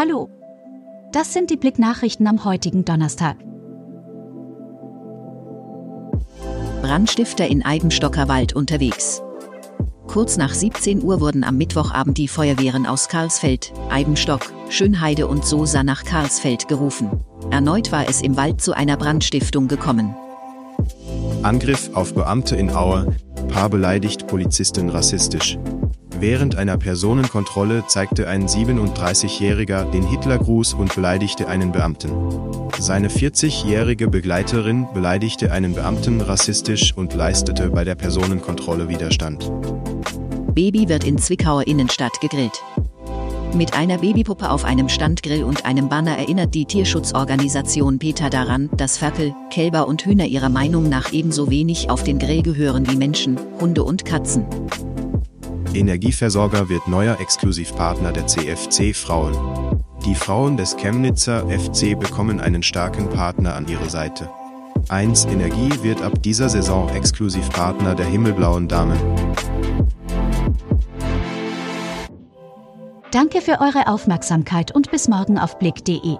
Hallo. Das sind die Blicknachrichten am heutigen Donnerstag. Brandstifter in Eibenstocker Wald unterwegs. Kurz nach 17 Uhr wurden am Mittwochabend die Feuerwehren aus Karlsfeld, Eibenstock, Schönheide und Sosa nach Karlsfeld gerufen. Erneut war es im Wald zu einer Brandstiftung gekommen. Angriff auf Beamte in Aue, Paar beleidigt Polizistin rassistisch. Während einer Personenkontrolle zeigte ein 37-Jähriger den Hitlergruß und beleidigte einen Beamten. Seine 40-jährige Begleiterin beleidigte einen Beamten rassistisch und leistete bei der Personenkontrolle Widerstand. Baby wird in Zwickauer Innenstadt gegrillt. Mit einer Babypuppe auf einem Standgrill und einem Banner erinnert die Tierschutzorganisation PETA daran, dass Ferkel, Kälber und Hühner ihrer Meinung nach ebenso wenig auf den Grill gehören wie Menschen, Hunde und Katzen. Energieversorger wird neuer Exklusivpartner der CFC Frauen. Die Frauen des Chemnitzer FC bekommen einen starken Partner an ihre Seite. 1 Energie wird ab dieser Saison Exklusivpartner der Himmelblauen Damen. Danke für eure Aufmerksamkeit und bis morgen auf blick.de.